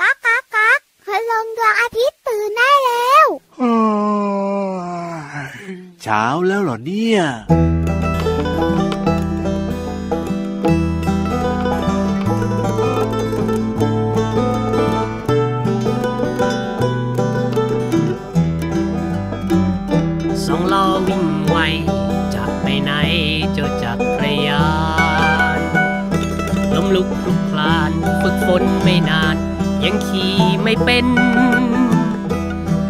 ก๊ากก๊ากก๊ากคืลงดวงอาทิตย์ตื่นได้แล้วเช้าแล้วเหรอเนี่ย คนไม่นาน ยังขี่ไม่เป็น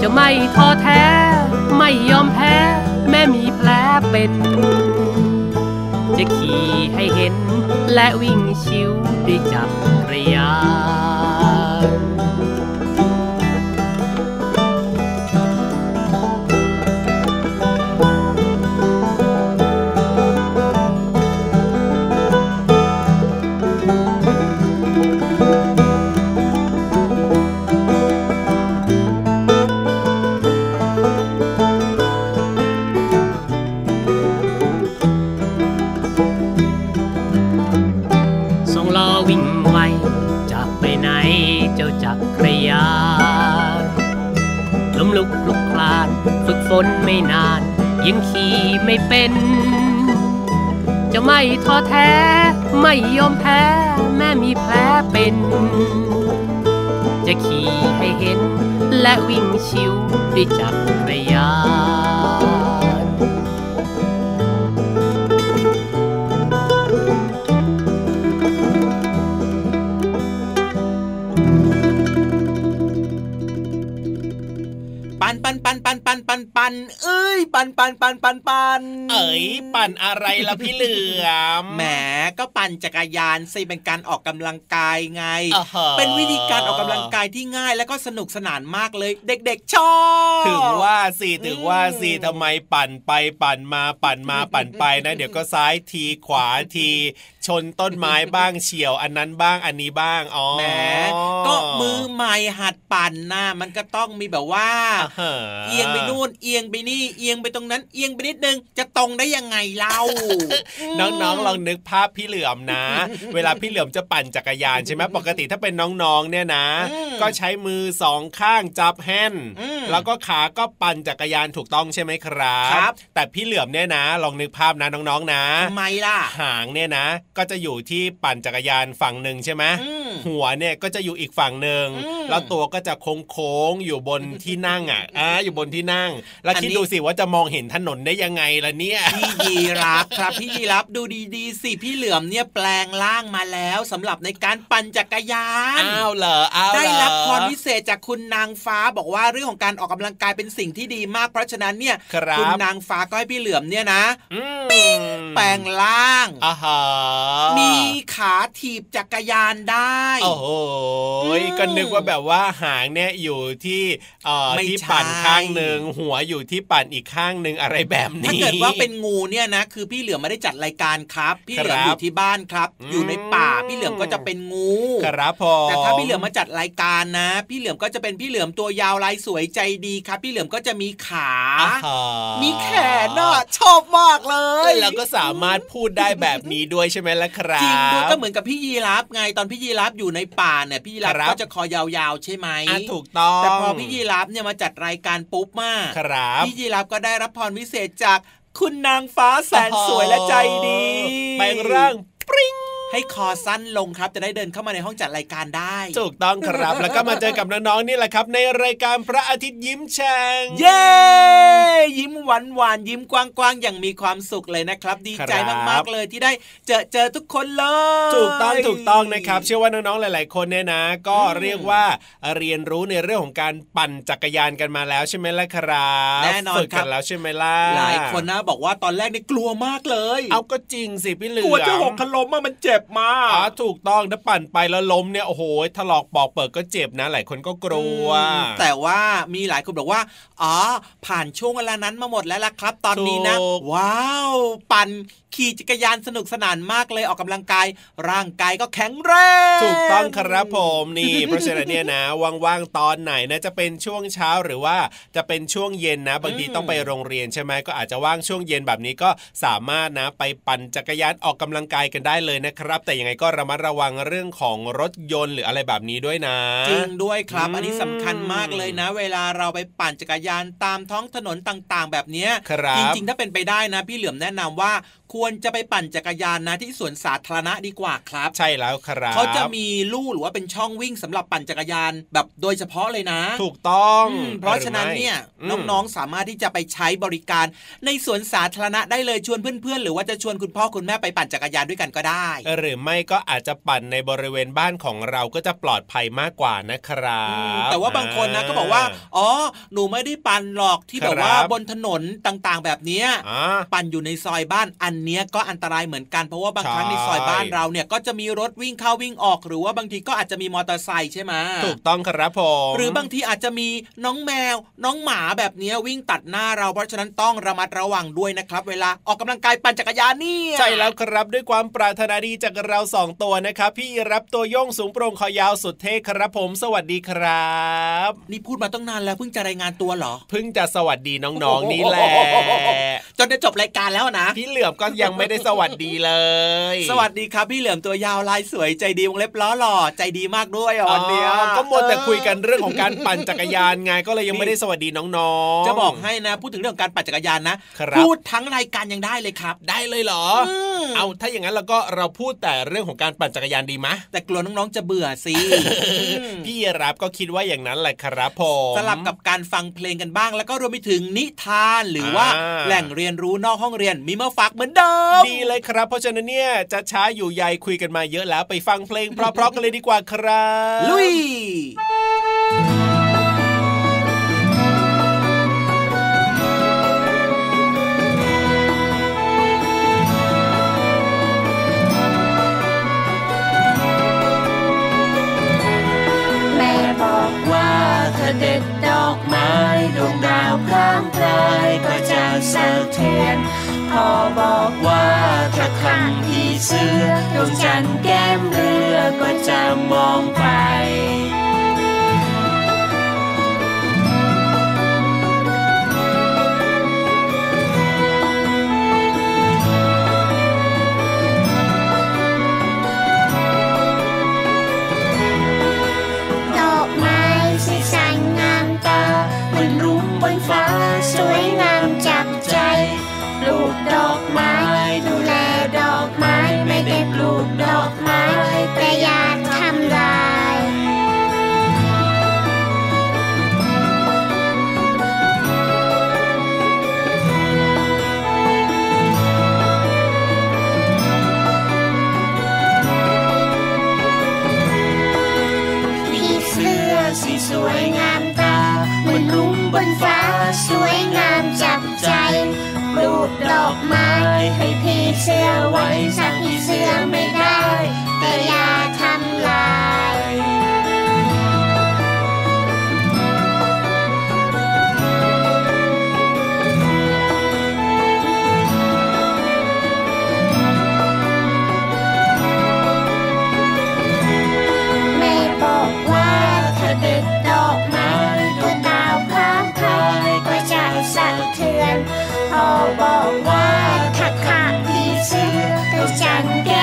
จะไม่ท้อแท้ ไม่ยอมแพ้ แม่มีแผลเป็น จะขี่ให้เห็น และวิ่งชิวด้วยจักรยาน ท้อแท้ ไม่ยอมแพ้ แม่มีแผลเป็น จะขี่ให้เห็น และวิ่งชิวด้วยจักรยาน ปันปันปันปันปันเอ้ย ปันปันปันปันปันเอ๋ยปั่นอะไรล่ะพี่เหลือมแหมก็ปั่นจักรยานสิเป็นการออกกำลังกายไงอ่าฮะเป็นวิธีการออกกำลังกายที่ง่ายและก็สนุกสนานมากเลย เด็กๆชอบถึงว่าสิถึงว่าสิทำไมปั่นไปปั่นมาปั่นมาปั่นไปนะ เดี๋ยวก็ซ้ายทีขวาที ชนต้นไม้บ้างเฉียวอันนั้นบ้างอันนี้บ้างอ๋อแหมก็มือใหม่หัดปั่นนะมันก็ต้องมีแบบว่าอ่าฮะเอียงไปนู่นเอียงไปนี่เอียงไปตรงนั้นเอียงไปนิดนึงจะตรงได้ยังไงเล่าน้องๆลองนึกภาพพี่เหลือมนะ เวลาพี่เหลือมจะปั่นจักรยานใช่ไหมปกติถ้าเป็นน้องๆเนี่ยนะอืมก็ใช้มือสองข้างจับแฮนด์อืมแล้วก็ขาก็ปั่นจักรยานถูกต้องใช่ไหมครับครับแต่พี่เหลือมเนี่ยนะ ลองนึกภาพนะน้องๆนะทำไมล่ะหางเนี่ยนะ ก็จะอยู่ที่ปั่นจักรยานฝั่งหนึ่งใช่ไหมอืมหัวเนี่ยก็จะอยู่อีกฝั่งหนึ่งอืมแล้วตัวก็จะโค้งๆอยู่บนที่นั่งอะอ่าอยู่บนที่นั่งแล้วอันคิดนี้ดูสิว่าจะมองเห็นถนนได้ยังไงล่ะเนี่ย พี่ยีรับครับ พี่ยีรับดูดีๆสิพี่เหลือมเนี่ยแปลงร่างมาแล้วสำหรับในการปั่นจักรยานอ้าวเหรออ้าวเหรอได้รับพรพิเศษจากคุณนางฟ้าบอกว่าเรื่องของการออกกำลังกายเป็นสิ่งที่ดีมากเพราะฉะนั้นเนี่ยครับณนางฟ้าก็ให้พี่เหลือมเนี่ยนะอืมแปลงร่างอ่าฮะมีขาถีบจักรยานได้โอ้โหอืมก็นึกว่าแบบว่าหางเนี่ยอยู่ที่เอ่อไม่ที่ใช่ปั่นข้างหนึ่งหัวอยู่ที่ปั่นอีกข้างหนึ่งอะไรแบบนี้ ถ้าเกิดว่าเป็นงูเนี่ยนะ คือพี่เหลือมไม่ได้จัดรายการครับ พี่เหลือมครับอยู่ที่บ้านครับอืมอยู่ในป่าพี่เหลือมก็จะเป็นงูครับผมแต่ถ้าพี่เหลือมมาจัดรายการนะ พี่เหลือมก็จะเป็นพี่เหลือมตัวยาวลายสวยใจดีครับ พี่เหลือมก็จะมีขาอ่าฮะมีแขนน่ะชอบมากเลยแล้วก็สามารถพูดได้แบบนี้ด้วยใช่ไหมล่ะครับจริงด้วยก็เหมือนกับพี่ยีรับไงตอนพี่ยีรับอยู่ในป่าเนี่ยพี่ยีรับครับก็จะคอยาวๆใช่ไหมอะถูกต้องแต่พอพี่ยีรับเนี่ยมาจัดรายการปุ๊บมาครับพี่ยีรับก็ได้รับพรพิเศษจากคุณนางฟ้าแสนสวยและใจดีแปลงร่างปริ้ง ให้คอสั้นลงครับ จะได้เดินเข้ามาในห้องจัดรายการได้ ถูกต้องครับ แล้วก็มาเจอกับน้องๆนี่แหละครับ ในรายการพระอาทิตย์ยิ้มแฉ่งเย้ยิ้มหวานหวานๆยิ้มกว้างๆอย่างมีความสุขเลยนะครับ ดีใจครับมากๆเลยที่ได้เจอเจอทุกคนเลยถูกต้องถูกต้องนะครับ เชื่อว่าน้องๆหลาย ๆ คนเนี่ยนะ ก็อืมเรียกว่าเรียนรู้ในเรื่องของการปั่นจักรยานกันมาแล้วใช่ไหมล่ะครับแน่นอนฝึกครักับนแล้วใช่ไหมล่ะหลายคนนะบอกว่าตอนแรกนี่กลัวมากเลย เอาก็จริงสิพี่เหลือมกลัวจะหกขล้มอะมันเจ็บมากอ๋อถูกต้องถ้าปั่นไปแล้วล้มเนี่ยโอ้โหถลอกปอกเปิดก็เจ็บนะหลายคนก็กลัวอืมแต่ว่ามีหลายคนบอกว่าอ๋อผ่านช่วงเวลานั้นมาหมดแล้วล่ะครับ ตอนนี้นะถูกว้าว ปั่น ขี่จักรยานสนุกสนานมากเลยออกกำลังกาย ร่างกายก็แข็งแรงถูกต้องครับผมนี่ เพราะฉะนั้นเนี่ยนะว่างๆตอนไหนนะจะเป็นช่วงเช้าหรือว่าจะเป็นช่วงเย็นนะ บางทีต้องไปโรงเรียนใช่ไหมก็อาจจะว่างช่วงเย็นแบบนี้ก็สามารถนะไปปั่นจักรยานออกกำลังกายกันได้เลยนะครับ แต่ยังไงก็ระมัดระวังเรื่องของรถยนต์หรืออะไรแบบนี้ด้วยนะ จริงด้วยครับอืมอันนี้สำคัญมากเลยนะ เวลาเราไปปั่นจักรยานตามท้องถนนต่างๆ แบบเนี้ยครับจริงๆถ้าเป็นไปได้นะ พี่เหลือมแนะนำว่า ควรจะไปปั่นจักรยานนะที่สวนสาธารณะดีกว่าครับ ใช่แล้วครับเขาจะมีลู่หรือว่าเป็นช่องวิ่งสำหรับปั่นจักรยานแบบโดยเฉพาะเลยนะ ถูกต้องอืมเพราะฉะนั้นเนี่ยหรือไม่น้องๆสามารถที่จะไปใช้บริการในสวนสาธารณะได้เลยชวนเพื่อนๆ หรือว่าจะชวนคุณพ่อคุณแม่ไปปั่นจักรยานด้วยกันก็ได้ หรือไม่ก็อาจจะปั่นในบริเวณบ้านของเราก็จะปลอดภัยมากกว่านะครับแต่ว่าบางคนนะก็บอกว่าอ๋อหนูไม่ได้ปั่นหรอกที่แบบว่าครับบนถนนต่างๆ แบบเนี้ยอ่าปั่นอยู่ในซอยบ้านอันเนี้ยก็อันตรายเหมือนกันเพราะว่าบางครั้งใช่ในซอยบ้านเราเนี่ยก็จะมีรถวิ่งเข้าวิ่งออก หรือว่าบางทีก็อาจจะมีมอเตอร์ไซค์ใช่ไหมถูกต้องครับผมหรือบางทีอาจจะมีน้องแมว น้องหมาแบบเนี้ยวิ่งตัดหน้าเราเพราะฉะนั้นต้องระมัดระวังด้วยนะครับ เวลาออกกำลังกายปั่นจักรยานเนี่ยใช่แล้วครับด้วยความปรารถนาดีจากเราสองตัวนะครับ พี่รับตัวโยงสูงโปร่งคอยาวสุดเท่ครับผม สวัสดีครับ นี่พูดมาตั้งนานแล้วเพิ่งจะรายงานตัวเหรอเพิ่งจะสวัสดีน้องๆนี่แหละจนจะจบรายการแล้วนะพี่เหลือมก็ยังไม่ได้สวัสดีเลย สวัสดีครับพี่เหลือมตัวยาวลายสวยใจดีวงเล็บล้อหล่อใจดีมากด้วยอะวันเนี้ยอ๋อก็หมดแต่คุยกันเรื่องของการปั่นจักรยานไงก็เลยยังไม่ได้สวัสดีน้องๆ จะบอกให้นะ พูดถึงเรื่องการปั่นจักรยานนะครับพูดทั้งรายการยังได้เลยครับ ได้เลยเหรอมเอาถ้าอย่างนั้นเราก็เราพูดแต่เรื่องของการปั่นจักรยานดีมะแต่กลัวน้องๆจะเบื่อสิพี่รับก็คิดว่าอย่างนั้นแหละครับผมสลับกับการฟังเพลงกันบ้าง แล้วก็รวมไปถึงนิทานหรือว่าอ่าแหล่งเรียนรู้นอกห้องเรียนมีมาฝากเหมือนเดิมดีเลยครับ เพราะฉะนั้นเนี่ยจะช้าอยู่ใยคุยกันมาเยอะแล้วไปฟังเพลงเพราะๆกันเลยดีกว่าครับ ลุยแม่บอกว่าถ้าเด็ดดอกไม้ดวงดาวพร่างพรายก็จะสะเทือน พ่อบอกว่าถ้าคำพี่เสือดวงจันทร์แก้มเรือก็จะมองไป ด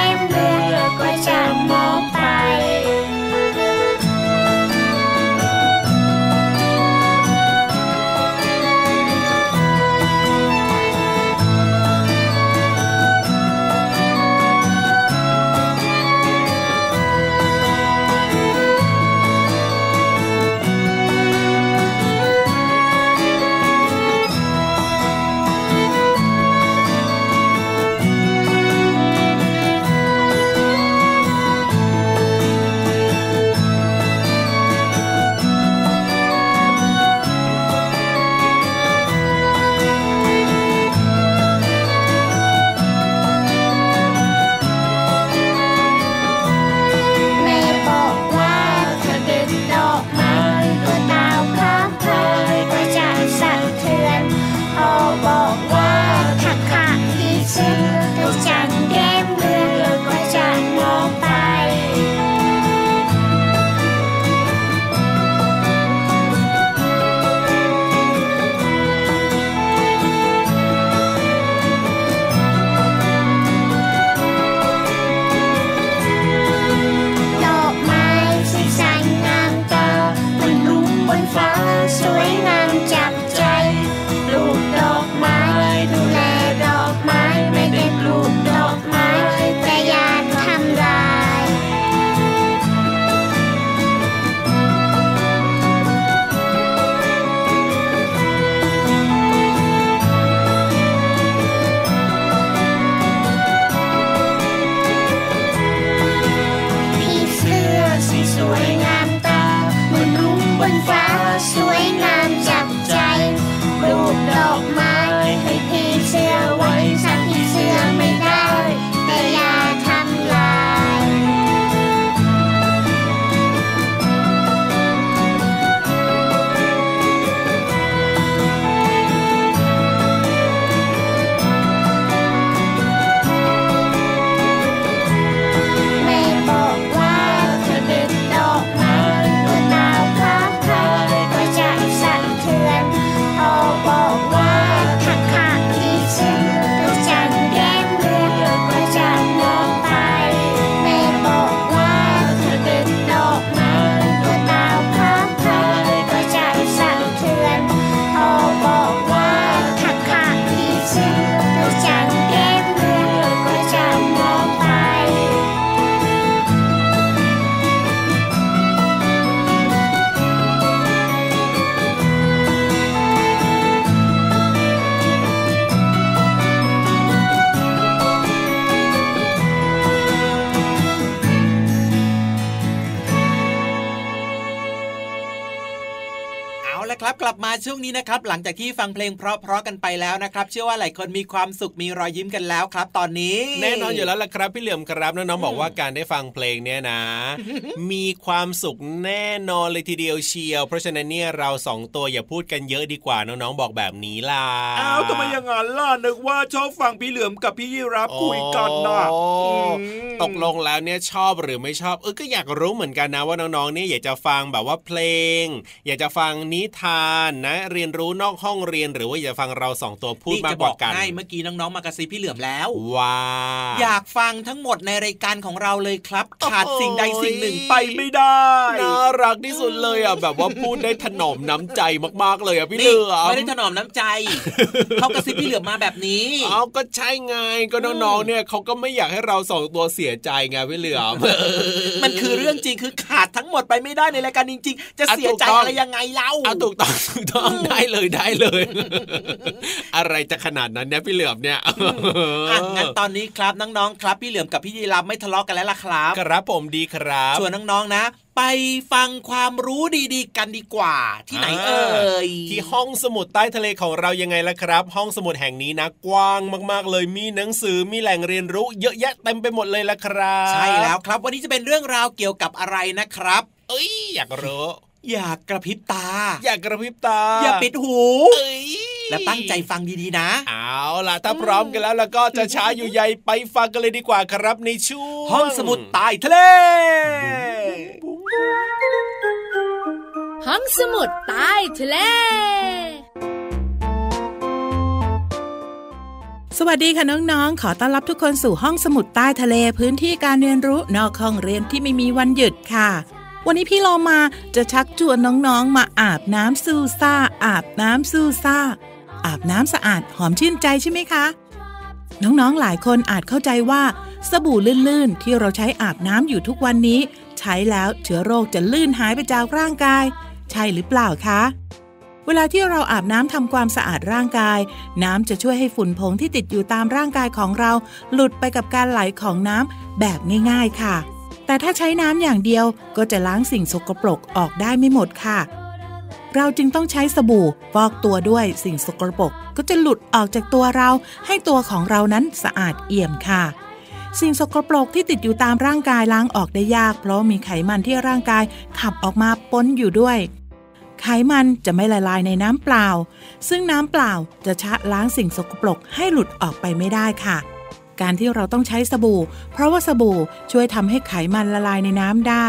มาช่วงนี้นะครับหลังจากที่ฟังเพลงเพราะๆกันไปแล้วนะครับ เชื่อว่าหลายคนมีความสุขมีรอยยิ้มกันแล้วครับ ตอนนี้ แน่นอนอยู่แล้วล่ะครับพี่เหลือมครับน้องๆบอกว่าการได้ฟังเพลงเนี่ยนะ มีความสุขแน่นอนเลยทีเดียวเชียว เพราะฉะนั้นเนี่ยเราสองตัวอย่าพูดกันเยอะดีกว่าน้องๆบอกแบบนี้ล่ะอ้าวทำไมอย่างนั้นล่ะนึกว่าชอบฟังพี่เหลือมกับพี่ยีรับคุยกันน่ะโอ้อืมตกลงแล้วเนี่ยชอบหรือไม่ชอบเออก็อยากรู้เหมือนกันนะว่าน้องๆเนี่ยอยากจะฟังแบบว่าเพลง อยากจะฟังนิทานนะเรียนรู้นอกห้องเรียนหรือว่าอยากจะฟังเราสองตัวพูดนี่มาจะกบกว่าอกกันให้เมื่อกี้น้องๆมากระซิบพี่เหลือมแล้วว้าอยากฟังทั้งหมดในรายการของเราเลยครับ ขาดสิ่งใดสิ่งหนึ่งไปไม่ได้น่ารักที่สุดเลยอะแบบว่าพูดได้ถนอมน้ำใจมากๆเลยอะพี่เหนี่ลือมไม่ได้ถนอมน้ำใจเขากระซิบพี่เหลือมมาแบบนี้เอาก็ใช่ไงก็น้องๆเนี่ยเขาก็ไม่อยากให้เราสองตัวเสียใจไงพี่เหลือมมันคือเรื่องจริงคือขาดทั้งหมดไปไม่ได้ในรายการจริง ๆ จะเสียใจอะถูกต้องอะไรยังไงเล่าอะถูกต้องถูกต้องได้เลยได้เลย อะไรจะขนาดนั้นเนี่ยพี่เหลือมเนี่ยอะงั้นตอนนี้ครับน้องๆครับ พี่เหลือมกับพี่ยีรับไม่ทะเลาะกันแล้วล่ะครับครับผมดีครับชวนน้องๆนะไปฟังความรู้ดีๆ กันดีกว่า ที่ไหนเอ่ยที่ห้องสมุดใต้ทะเลของเรายังไงล่ะครับ ห้องสมุดแห่งนี้นะ กว้างมากๆ เลยมีหนังสือมีแหล่งเรียนรู้ เยอะแยะเต็มไปหมดเลยล่ะครับ ใช่แล้วครับ วันนี้จะเป็นเรื่องราวเกี่ยวกับอะไรนะครับ เอ้ยอยากรู้ อยากกระพริบตา อยากกระพริบตา อย่าปิดหูเอ้ยและตั้งใจฟังดีๆนะ เอาล่ะ ถ้าพร้อมกันแล้วแล้วก็จะช้าอยู่ใยไปฟังกันเลยดีกว่าครับในช่วงห้องสมุดใต้ทะเล ห้องสมุดใต้ทะเลสวัสดีค่ะน้องๆ ขอต้อนรับทุกคนสู่ห้องสมุดใต้ทะเลพื้นที่การเรียนรู้นอกห้องเรียนที่ไม่มีวันหยุดค่ะ วันนี้พี่โลมาจะชักชวนน้องๆ มาอาบน้ำซูซ่า อาบน้ำซูซ่า อาบน้ำสะอาดหอมชื่นใจใช่ไหมคะ น้องๆ หลายคนอาจเข้าใจว่า สบู่ลื่นๆ ที่เราใช้อาบน้ำอยู่ทุกวันนี้ ใช้แล้วเชื้อโรคจะลื่นหายไปจากร่างกาย ใช่หรือเปล่าคะ เวลาที่เราอาบน้ำทำความสะอาดร่างกาย น้ำจะช่วยให้ฝุ่นผงที่ติดอยู่ตามร่างกายของเรา หลุดไปกับการไหลของน้ำแบบง่ายๆค่ะ แต่ถ้าใช้น้ำอย่างเดียวก็จะล้างสิ่งสกปรกออกได้ไม่หมดค่ะ เราจึงต้องใช้สบู่ฟอกตัวด้วยสิ่งสกปรกก็จะหลุดออกจากตัวเรา ให้ตัวของเรานั้นสะอาดเอี่ยมค่ะ สิ่งสกปรกที่ติดอยู่ตามร่างกายล้างออกได้ยาก เพราะมีไขมันที่ร่างกายขับออกมาปนอยู่ด้วยไขมันจะไม่ละลายในน้ำเปล่า ซึ่งน้ำเปล่าจะชะล้างสิ่งสกปรกให้หลุดออกไปไม่ได้ค่ะ การที่เราต้องใช้สบู่ เพราะว่าสบู่ช่วยทำให้ไขมันละลายในน้ำได้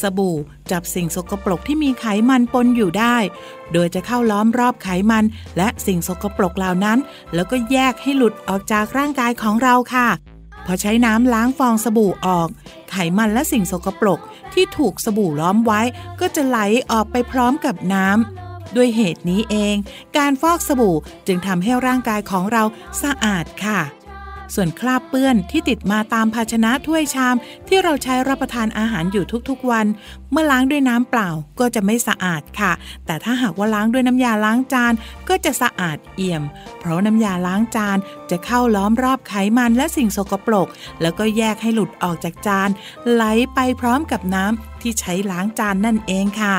สบู่จับสิ่งสกปรกที่มีไขมันปนอยู่ได้ โดยจะเข้าล้อมรอบไขมัน และสิ่งสกปรกเหล่านั้น แล้วก็แยกให้หลุดออกจากร่างกายของเราค่ะพอใช้น้ำล้างฟองสบู่ออก ไขมันและสิ่งสกปรกที่ถูกสบู่ล้อมไว้ ก็จะไหลออกไปพร้อมกับน้ำด้วยเหตุนี้เอง การฟอกสบู่จึงทำให้ร่างกายของเราสะอาดค่ะ ส่วนคราบเปื้อนที่ติดมาตามภาชนะถ้วยชาม ที่เราใช้รับประทานอาหารอยู่ทุกๆวัน เมื่อล้างด้วยน้ำเปล่าก็จะไม่สะอาดค่ะ แต่ถ้าหากว่าล้างด้วยน้ำยาล้างจานก็จะสะอาดเอี่ยม เพราะน้ำยาล้างจานจะเข้าล้อมรอบไขมันและสิ่งสกปรก แล้วก็แยกให้หลุดออกจากจาน ไหลไปพร้อมกับน้ำที่ใช้ล้างจานนั่นเองค่ะ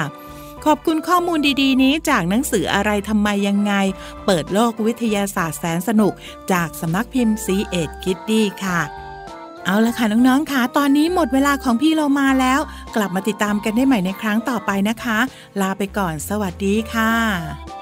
ขอบคุณข้อมูลดีๆ นี้จากหนังสืออะไรทำไมยังไง เปิดโลกวิทยาศาสตร์แสนสนุก จากสำนักพิมพ์ซีเอ็ดคิดดีค่ะเอาละค่ะน้องๆค่ะตอนนี้หมดเวลาของพี่เรามาแล้ว กลับมาติดตามกันได้ใหม่ในครั้งต่อไปนะคะ ลาไปก่อนสวัสดีค่ะ「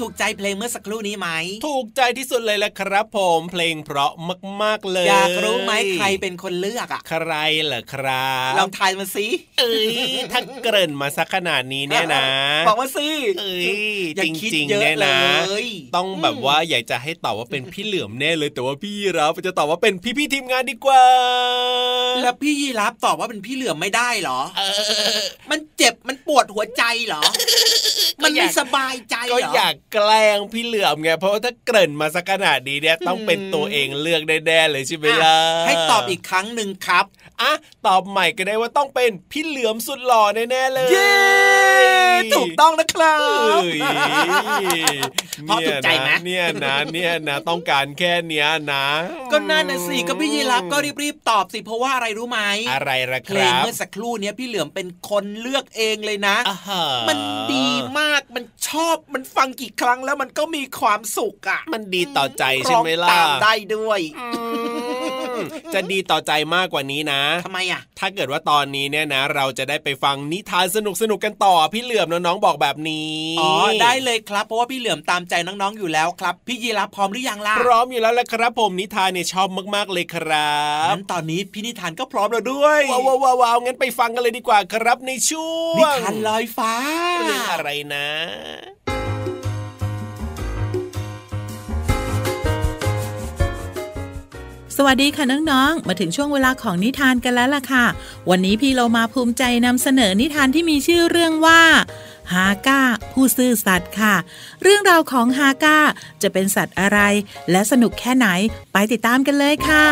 ถูกใจเพลงเมื่อสักครู่นี้ไหม ถูกใจที่สุดเลยแหละครับผมเพลงเพราะมากๆเลย อยากรู้ไหมใครเป็นคนเลือกอะ ใครเหรอครับลองทายมาสิเอ้ยถ้าเกริ่นมาสักขนาดนี้เนี่ยนะ บอกมาสิเอ้ยอย่าจคิดริงเยๆอะเนี่ยนะเลยต้องแบบว่าอยากจะให้ตอบว่าเป็นพี่เหลือมแน่เลย แต่ว่าพี่รับจะตอบว่าเป็นพี่ๆทีมงานดีกว่า แล้วพี่ยีรับตอบว่าเป็นพี่เหลือมไม่ได้เหรอเออมันเจ็บมันปวดหัวใจเหรอ มันไม่สบายใจเหรก็ออยากแกล้งพี่เหลือมไงเพราะว่าถ้าเกริ่นมาสักขนาดนี้เนี่ยต้องเป็นตัวเองเลือกแน่ๆเลยใช่ไหมล่ะให้ตอบอีกครั้งหนึ่งครับอะตอบใหม่ก็ได้ว่าต้องเป็นพี่เหลือมสุดหล่อแน่ๆเลยเย้ ถูกต้องนะครับเอ้ยเพราะถูกใจไหมเนี่ยนะเนี่ยนะต้องการแค่เนี้ยนะ ก็น่าน่ะสิก็พี่ยีรับก็รีบๆตอบสิเพราะว่าอะไรรู้ไหมอะไรละเพคลงรับเมื่อสักครู่เนี้ยพี่เหลือมเป็นคนเลือกเองเลยนะอ่าฮะมันดีมากมันชอบมันฟังกี่ครั้งแล้วมันก็มีความสุขอะ มันดีต่อใจใช่ไหมล่ะร้องตามได้ด้วยอืม จะดีต่อใจมากกว่านี้นะทำไมอะ ถ้าเกิดว่าตอนนี้เนี่ยนะ เราจะได้ไปฟังนิทานสนุกสนุกๆกันต่อ พี่เหลือมน้องๆบอกแบบนี้อ๋อได้เลยครับ เพราะว่าพี่เหลือมตามใจน้องๆอยู่แล้วครับ พี่ยีรับพร้อมหรือยังล่ะพร้อมอยู่แล้วแหละครับ ผมนิทานเนี่ยชอบมากๆเลยครับงั้นตอนนี้พี่นิทานก็พร้อมแล้วด้วยว้าวว้าวว้าวงั้นไปฟังกันเลยดีกว่าครับในช่วงนิทานลอยฟ้าเรื่องอะไรนะ สวัสดีค่ะน้องๆ มาถึงช่วงเวลาของนิทานกันแล้วล่ะค่ะ วันนี้พี่เรามาภูมิใจนำเสนอนิทานที่มีชื่อเรื่องว่าฮาก้า ผู้ซื่อสัตย์ค่ะ เรื่องราวของฮาก้าจะเป็นสัตว์อะไร และสนุกแค่ไหนไปติดตามกันเลยค่ะ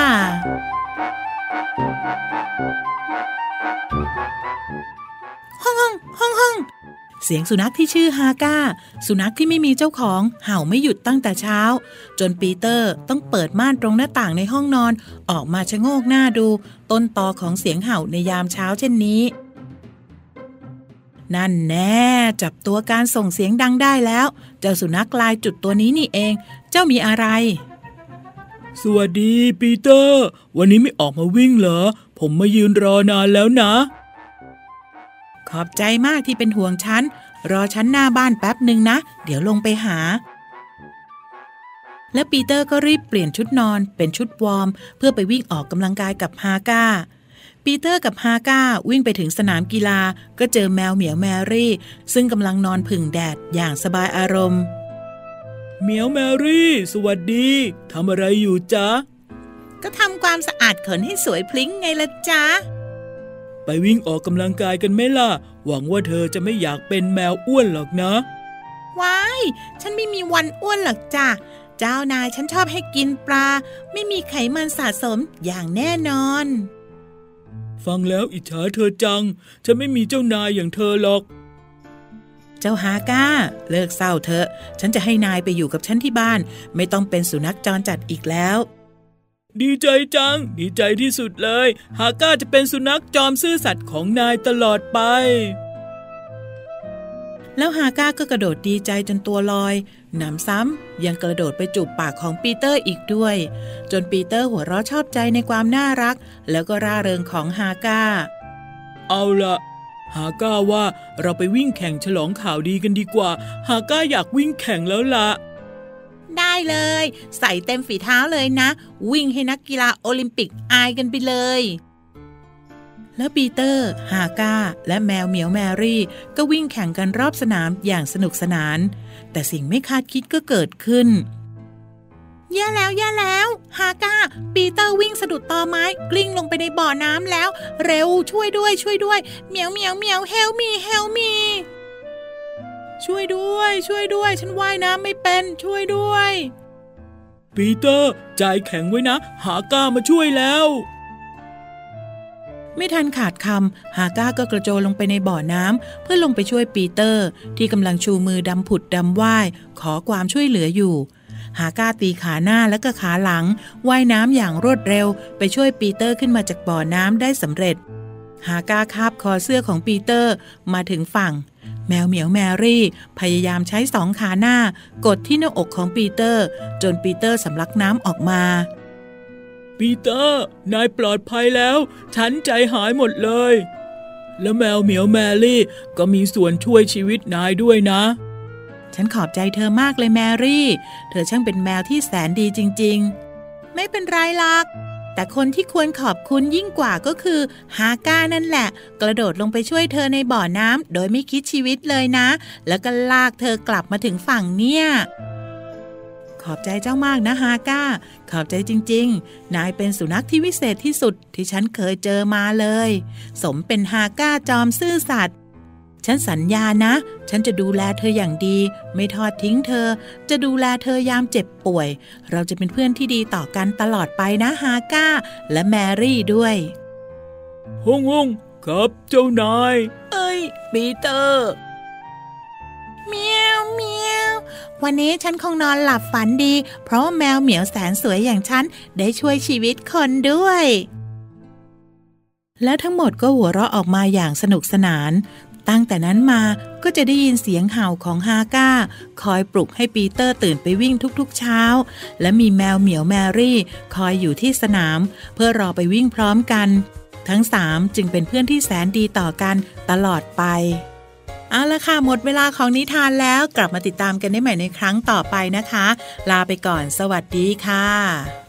ห้องห้องห้องห้อง เสียงสุนัขที่ชื่อฮาก้า สุนัขที่ไม่มีเจ้าของเห่าไม่หยุดตั้งแต่เช้า จนปีเตอร์ต้องเปิดม่านตรงหน้าต่างในห้องนอน ออกมาชะโงกหน้าดู ต้นตอของเสียงเห่าในยามเช้าเช่นนี้ นั่นแน่จับตัวการส่งเสียงดังได้แล้ว เจ้าสุนัขลายจุดตัวนี้นี่เอง เจ้ามีอะไรสวัสดีปีเตอร์ วันนี้ไม่ออกมาวิ่งเหรอ ผมมายืนรอนานแล้วนะ ขอบใจมากที่เป็นห่วงฉัน รอฉันหน้าบ้านแป๊บหนึ่งนะ เดี๋ยวลงไปหา และปีเตอร์ก็รีบเปลี่ยนชุดนอนเป็นชุดวอร์ม เพื่อไปวิ่งออกกำลังกายกับฮาก้าปีเตอร์กับฮาก้าวิ่งไปถึงสนามกีฬา ก็เจอแมวเหมียวแมรี่ ซึ่งกำลังนอนผึ่งแดดอย่างสบายอารมณ์ เหมียวแมรี่ สวัสดีทำอะไรอยู่จ๊ะ ก็ทำความสะอาดขนให้สวยพริ้งไงละจ๊ะ ไปวิ่งออกกำลังกายกันไหมล่ะ หวังว่าเธอจะไม่อยากเป็นแมวอ้วนหรอกนะ ว้าย ฉันไม่มีวันอ้วนหรอกจ้ะ เจ้านายฉันชอบให้กินปลา ไม่มีไขมันสะสมอย่างแน่นอน ฟังแล้วอิจฉาเธอจัง ฉันไม่มีเจ้านายอย่างเธอหรอก เจ้าฮาก้า เลิกเศร้าเถอะ ฉันจะให้นายไปอยู่กับฉันที่บ้าน ไม่ต้องเป็นสุนัขจรจัดอีกแล้ว ดีใจจัง ดีใจที่สุดเลย ฮาก้าจะเป็นสุนัขจอมซื่อสัตย์ของนายตลอดไป แล้วฮาก้าก็กระโดดดีใจจนตัวลอยหนำซ้ำยังกระโดดไปจูบปากของปีเตอร์อีกด้วย จนปีเตอร์หัวเราะชอบใจในความน่ารัก แล้วก็ร่าเริงของฮาก้า เอาละฮาก้าว่าเราไปวิ่งแข่งฉลองข่าวดีกันดีกว่า ฮาก้าอยากวิ่งแข่งแล้วละ ได้เลย ใส่เต็มฝีเท้าเลยนะ วิ่งให้นักกีฬาโอลิมปิกอายกันไปเลย แล้วปีเตอร์ ฮาก้า และแมวเหมียวแมรี่ ก็วิ่งแข่งกันรอบสนามอย่างสนุกสนาน แต่สิ่งไม่คาดคิดก็เกิดขึ้นแย่แล้วแย่แล้วฮาก้า ปีเตอร์วิ่งสะดุดตอไม้ กลิ้งลงไปในบ่อน้ำแล้ว เร็วช่วยด้วยช่วยด้วย เหมียวเหมียวเหมียวเฮลมีเฮลมี ช่วยด้วย ช่วยด้วย ฉันว่ายน้ำไม่เป็น ช่วยด้วย ปีเตอร์ใจแข็งไว้นะฮาก้ามาช่วยแล้ว ไม่ทันขาดคำฮาก้าก็กระโจนลงไปในบ่อน้ำเพื่อลงไปช่วยปีเตอร์ ที่กำลังชูมือดำผุดดำว่าย ขอความช่วยเหลืออยู่ฮาก้าตีขาหน้าและก็ขาหลังว่ายน้ำอย่างรวดเร็ว ไปช่วยปีเตอร์ขึ้นมาจากบ่อน้ำได้สำเร็จฮาก้าคาบคอเสื้อของปีเตอร์มาถึงฝั่ง แมวเหมียวแมรี่ พยายามใช้สองขาหน้า กดที่หน้าอกของปีเตอร์ จนปีเตอร์สำลักน้ำออกมา ปีเตอร์ นายปลอดภัยแล้ว ฉันใจหายหมดเลย แล้วแมวเหมียวแมรี่ก็มีส่วนช่วยชีวิตนายด้วยนะ ฉันขอบใจเธอมากเลยแมรี่ เธอช่างเป็นแมวที่แสนดีจริง ๆ ไม่เป็นไรหรอก แต่คนที่ควรขอบคุณยิ่งกว่าก็คือ ฮาก้านั่นแหละ กระโดดลงไปช่วยเธอในบ่อน้ำโดยไม่คิดชีวิตเลยนะ แล้วก็ลากเธอกลับมาถึงฝั่งเนี่ยขอบใจเจ้ามากนะฮาก้า ขอบใจจริง ๆ นายเป็นสุนัขที่วิเศษที่สุดที่ฉันเคยเจอมาเลย สมเป็นฮาก้าจอมซื่อสัตย์ ฉันสัญญานะ ฉันจะดูแลเธออย่างดี ไม่ทอดทิ้งเธอ จะดูแลเธอยามเจ็บป่วย เราจะเป็นเพื่อนที่ดีต่อกันตลอดไปนะฮาก้า และแมรี่ด้วยฮงฮงครับเจ้านาย เอ้ยปีเตอร์เมียวเมียววันนี้ฉันคงนอนหลับฝันดี เพราะว่าแมวเหมียวแสนสวยอย่างฉัน ได้ช่วยชีวิตคนด้วยและทั้งหมดก็หัวเราะออกมาอย่างสนุกสนาน ตั้งแต่นั้นมาก็จะได้ยินเสียงเห่าของฮาก้า คอยปลุกให้ปีเตอร์ตื่นไปวิ่งทุกๆเช้า และมีแมวเหมียวแมรี่คอยอยู่ที่สนาม เพื่อรอไปวิ่งพร้อมกัน ทั้งสามจึงเป็นเพื่อนที่แสนดีต่อกันตลอดไปเอาละค่ะ หมดเวลาของนิทานแล้วกลับมาติดตามกันได้ใหม่ในครั้งต่อไปนะคะ ลาไปก่อนสวัสดีค่ะ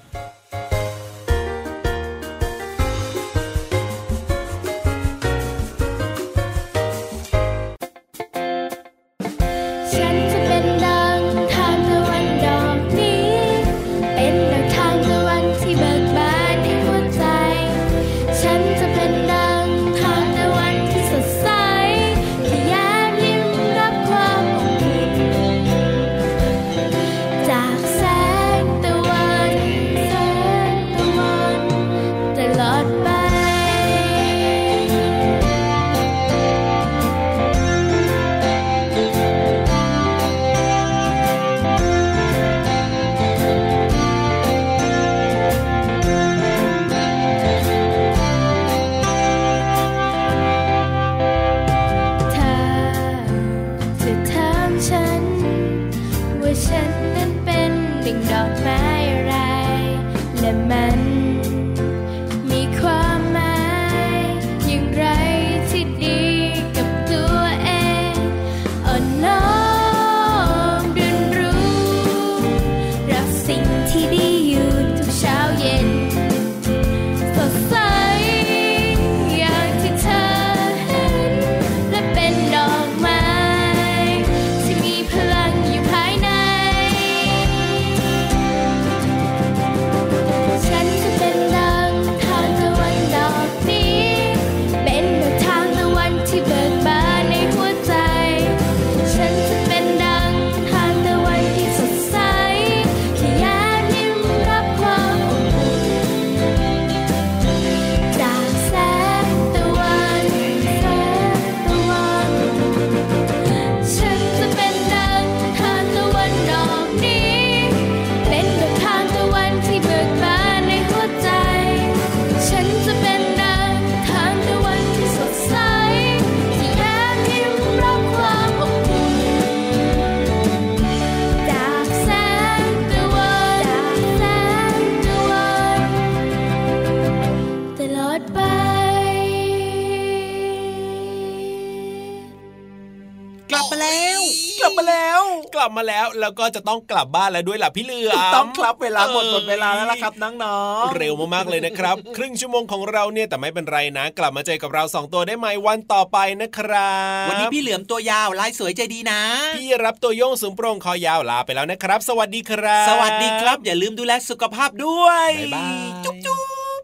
ลับมาแล้ว แล้วก็จะต้องกลับบ้านแล้วด้วยล่ะพี่เหลือมต้องครับเวลาหมดหมดเวลาแล้วล่ะครับน้องๆเร็วมากๆเลยนะครับ ครึ่งชั่วโมงของเราเนี่ยแต่ไม่เป็นไรนะ กลับมาเจอกับเราสองตัวได้ใหม่วันต่อไปนะครับวันนี้พี่เหลือมตัวยาวลายสวยใจดีนะ พี่รับตัวโยงสูงโปร่งคอยาวลาไปแล้วนะครับ สวัสดีครับ สวัสดีครับ อย่าลืมดูแลสุขภาพด้วยบ๊ายบายจุ๊บจุ๊บ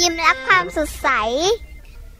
ยิ้มรับความสดใส